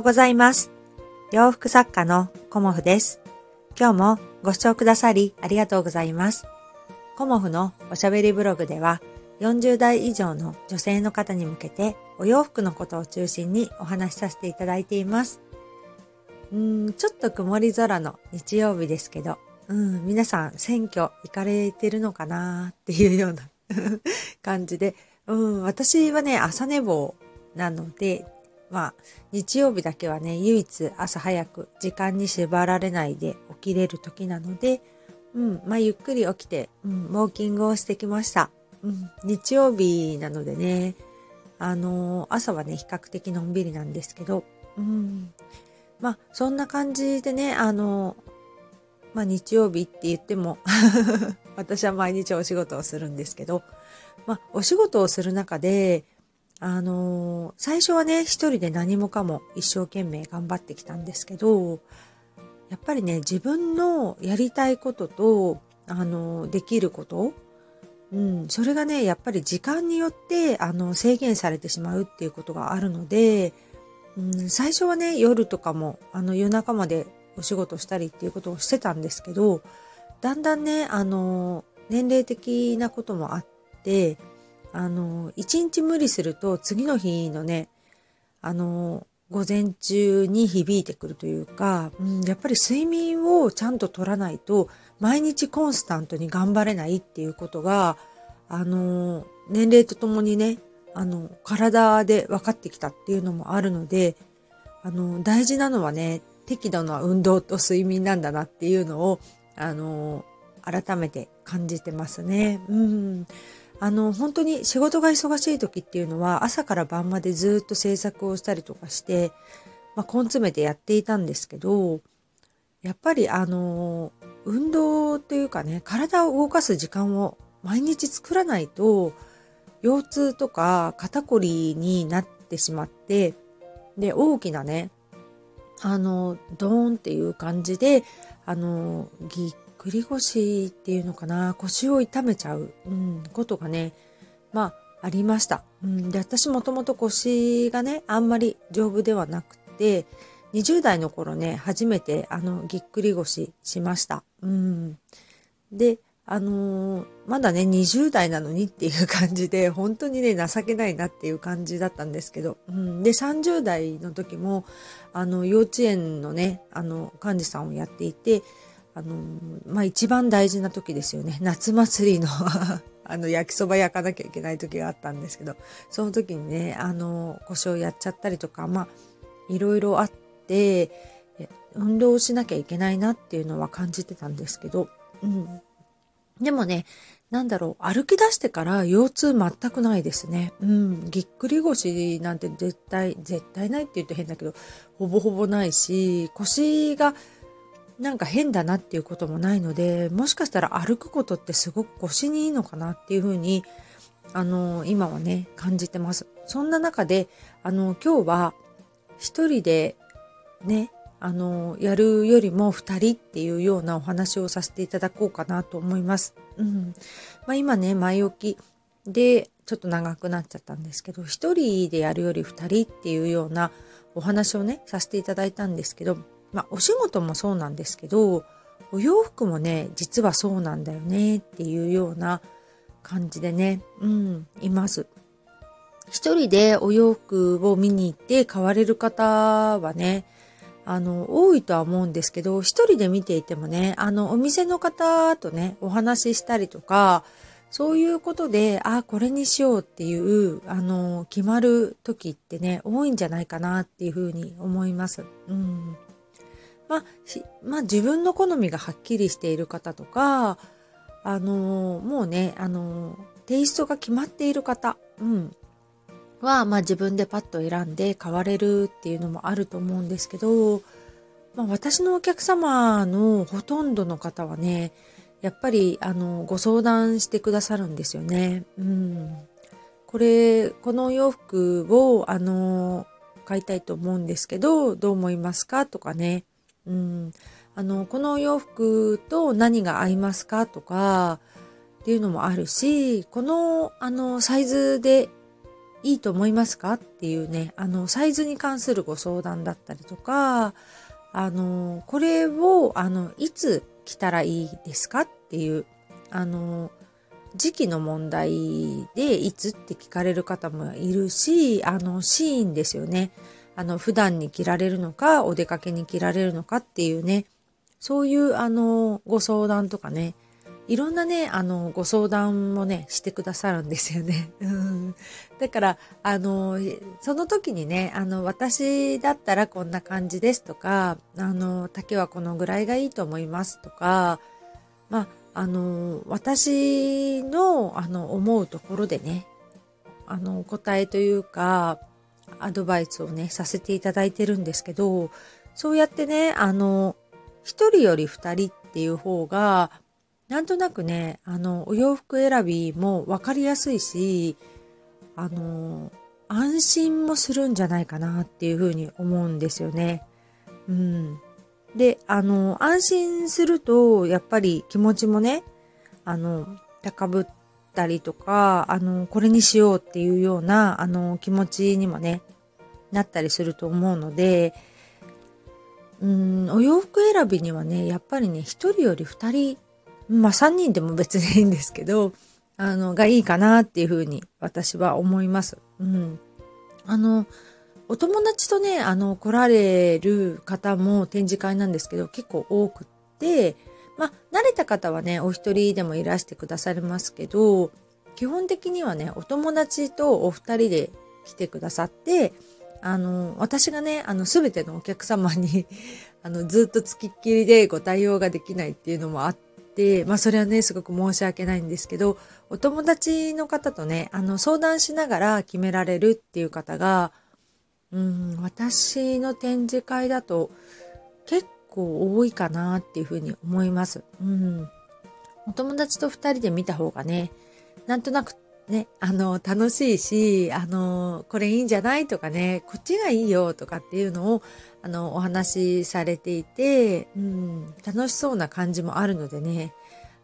ようございます。洋服作家のコモフです。今日もご視聴くださりありがとうございます。コモフのおしゃべりブログでは40代以上の女性の方に向けてお洋服のことを中心にお話しさせていただいています。うん、ちょっと曇り空の日曜日ですけど、うん、皆さん選挙行かれてるのかなっていうような 感じで、うん、私はね、朝寝坊なので、まあ、日曜日だけはね、唯一朝早く時間に縛られないで起きれる時なので、うん、まあ、ゆっくり起きて、うん、ウォーキングをしてきました。うん、日曜日なのでね、あのー朝はね、比較的のんびりなんですけど、うん、まあ、そんな感じでね、あのーまあ、日曜日って言っても、私は毎日お仕事をするんですけど、まあ、お仕事をする中で、あのー最初はね、一人で何もかも一生懸命頑張ってきたんですけど、やっぱりね、自分のやりたいことと、あのーできること、うん、それがね、やっぱり時間によって、あの、制限されてしまうっていうことがあるので、うん、最初はね、夜とかも、あの、夜中までお仕事したりっていうことをしてたんですけど、だんだんね、あの、年齢的なこともあって、あの、一日無理すると次の日のね、あの、午前中に響いてくるというか、うん、やっぱり睡眠をちゃんと取らないと、毎日コンスタントに頑張れないっていうことが、あの、年齢とともにね、あの、体で分かってきたっていうのもあるので、あの、大事なのはね、適度な運動と睡眠なんだなっていうのを、あの、改めて感じてますね。うん。あの、本当に仕事が忙しい時っていうのは、朝から晩までずっと制作をしたりとかして、まあ、根詰めてやっていたんですけど、やっぱりあの、運動というかね、体を動かす時間を毎日作らないと、腰痛とか肩こりになってしまって、で、大きなね、あの、ドーンっていう感じで、あの、ぎっくり腰っていうのかな、腰を痛めちゃう、うん、ことがね、まあ、ありました。うん、で、私もともと腰がね、あんまり丈夫ではなくて、20代の頃ね、初めてあの、ぎっくり腰しました。うん。で、あのーまだね、20代なのにっていう感じで、本当にね、情けないなっていう感じだったんですけど、うん。で、30代の時も、あの、幼稚園のね、あの、幹事さんをやっていて、あのまあ、一番大事な時ですよね。夏祭りの あの、焼きそば焼かなきゃいけない時があったんですけど、その時にね、あの、腰をやっちゃったりとか、まあ、いろいろあって、運動しなきゃいけないなっていうのは感じてたんですけど、うん。でもね、なんだろう、歩き出してから腰痛全くないですね。うん。ぎっくり腰なんて絶対、絶対ないって言うと変だけど、ほぼほぼないし、腰がなんか変だなっていうこともないので、もしかしたら歩くことってすごく腰にいいのかなっていうふうに、あの、今はね、感じてます。そんな中で、あの、今日は一人でね、あの、やるよりも二人っていうようなお話をさせていただこうかなと思います。うん。まあ今ね、前置きでちょっと長くなっちゃったんですけど、一人でやるより二人っていうようなお話をね、させていただいたんですけど、まあお仕事もそうなんですけど、お洋服もね、実はそうなんだよねっていうような感じでね、うん、います。一人でお洋服を見に行って買われる方はね、あの、多いとは思うんですけど、一人で見ていてもね、あの、お店の方とね、お話ししたりとか、そういうことで、あ、これにしようっていう、あの、決まる時ってね、多いんじゃないかなっていうふうに思います。うん。まあ、まあ、自分の好みがはっきりしている方とか、あの、もうね、あの、テイストが決まっている方、うん、は、まあ自分でパッと選んで買われるっていうのもあると思うんですけど、まあ私のお客様のほとんどの方はね、やっぱりあのご相談してくださるんですよね。うん。これ、このお洋服をあの買いたいと思うんですけど、どう思いますか？とかね。うん。あの、このお洋服と何が合いますかとかっていうのもあるし、このあのサイズでいいと思いますかっていうね、あの、サイズに関するご相談だったりとか、あの、これを、あの、いつ来たらいいですかっていう、あの、時期の問題でいつって聞かれる方もいるし、あの、シーンですよね。あの、普段に着られるのか、お出かけに着られるのかっていうね、そういう、あの、ご相談とかね、いろんなね、あの、ご相談もね、してくださるんですよね。だから、あの、その時にね、あの、私だったらこんな感じですとか、あの、竹はこのぐらいがいいと思いますとか、まあ、あの、私の、あの、思うところでね、あの、お答えというか、アドバイスをね、させていただいてるんですけど、そうやってね、あの、一人より二人っていう方が、なんとなくね、あの、お洋服選びも分かりやすいし、あの、安心もするんじゃないかなっていうふうに思うんですよね。うん。で、あの、安心すると、やっぱり気持ちもね、あの、高ぶったりとか、あの、これにしようっていうような、あの、気持ちにもね、なったりすると思うので、うん、お洋服選びにはね、やっぱりね、一人より二人、まあ三人でも別にいいんですけど、あの、がいいかなっていうふうに私は思います。うん。あの、お友達とね、あの、来られる方も展示会なんですけど、結構多くって、まあ、慣れた方はね、お一人でもいらしてくださりますけど、基本的にはね、お友達とお二人で来てくださって、あの、私がね、あの、すべてのお客様に あの、ずっと付きっきりでご対応ができないっていうのもあって、まあ、それはね、すごく申し訳ないんですけど、お友達の方とね、あの、相談しながら決められるっていう方が、うん、私の展示会だと結構多いかなっていうふうに思います。うん。お友達と二人で見た方がね、なんとなくね、あの、楽しいし、あの、これいいんじゃないとかね、こっちがいいよとかっていうのを、あの、お話しされていて、うん、楽しそうな感じもあるのでね、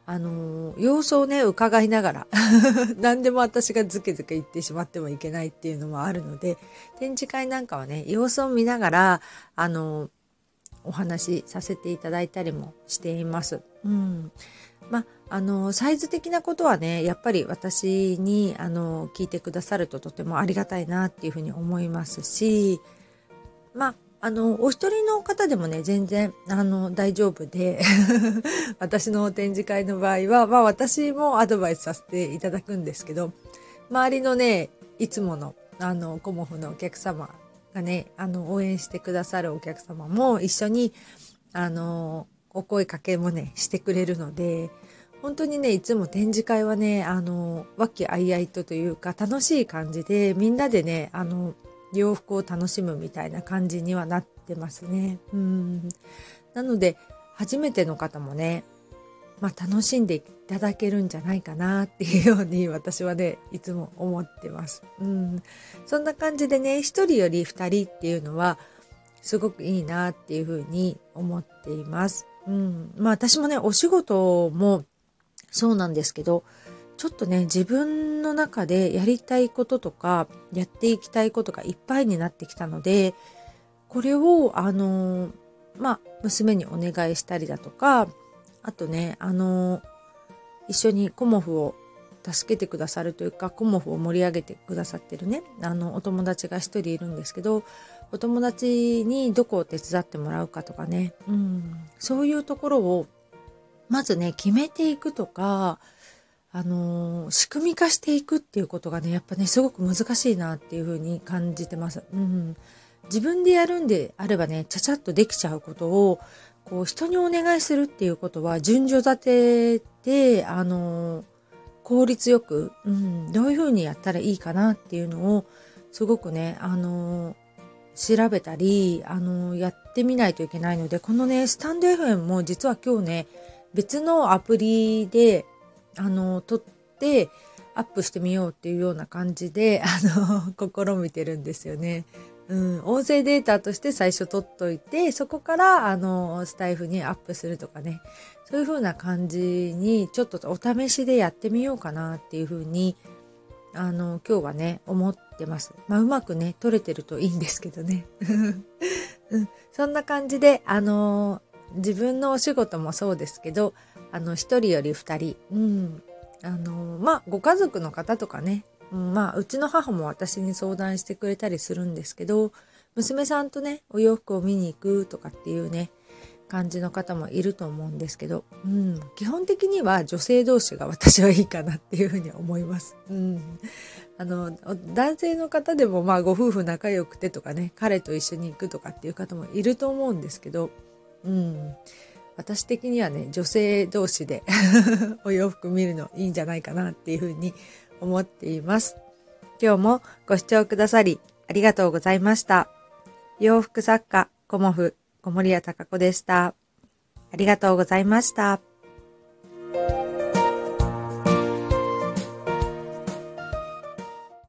あの、様子をね、伺いながら 何でも私がズケズケ言ってしまってもいけないっていうのもあるので、展示会なんかはね、様子を見ながら、あの、お話しさせていただいたりもしています。うん。まあ、の、サイズ的なことはね、やっぱり私に、あの、聞いてくださるととてもありがたいなっていうふうに思いますし、まあ、あの、お一人の方でもね、全然、あの、大丈夫で 私の展示会の場合は、まあ私もアドバイスさせていただくんですけど、周りのね、いつもの、あの、コモフのお客様がね、あの、応援してくださるお客様も一緒に、あの、お声かけもね、してくれるので、本当にね、いつも展示会はね、あの、和気あいあいとというか、楽しい感じで、みんなでね、あの、洋服を楽しむみたいな感じにはなってますね。うん。なので、初めての方もね、まあ、楽しんでいただけるんじゃないかなっていうように私はね、いつも思ってます。うん。そんな感じでね、一人より二人っていうのは、すごくいいなっていうふうに思っています。うん。まあ私もね、お仕事もそうなんですけど、ちょっとね、自分の中でやりたいこととか、やっていきたいことがいっぱいになってきたので、これを、あの、まあ、娘にお願いしたりだとか、あとね、あの、一緒にコモフを助けてくださるというか、コモフを盛り上げてくださってるね、あの、お友達が一人いるんですけど、お友達にどこを手伝ってもらうかとかね、うん、そういうところを、まずね、決めていくとか、あの、仕組み化していくっていうことがね、やっぱね、すごく難しいなっていうふうに感じてます。うん。自分でやるんであればね、ちゃちゃっとできちゃうことを、こう、人にお願いするっていうことは、順序立てて、あの、効率よく、うん、どういうふうにやったらいいかなっていうのを、すごくね、あの調べたり、あの、やってみないといけないので、このね、スタンド FM も実は今日ね、別のアプリで、あの、撮ってアップしてみようっていうような感じで、あの、試みてるんですよね。うん、音声データとして最初撮っといて、そこから、あの、スタイフにアップするとかね、そういう風な感じに、ちょっとお試しでやってみようかなっていう風に、あの、今日はね、思ってます。まあ、うまくね、取れてるといいんですけどね。うん、そんな感じで、あの自分のお仕事もそうですけど、あの、一人より二人、うん、あのまあ、ご家族の方とかね、まあ、うちの母も私に相談してくれたりするんですけど、娘さんとね、お洋服を見に行くとかっていうね、感じの方もいると思うんですけど、うん、基本的には女性同士が私はいいかなっていうふうに思います。うん、あの男性の方でもまあご夫婦仲良くてとかね彼と一緒に行くとかっていう方もいると思うんですけど、うん、私的にはね女性同士で お洋服見るのいいんじゃないかなっていうふうに思っています。今日もご視聴くださりありがとうございました。洋服作家コモフ小森屋隆子でした。ありがとうございました。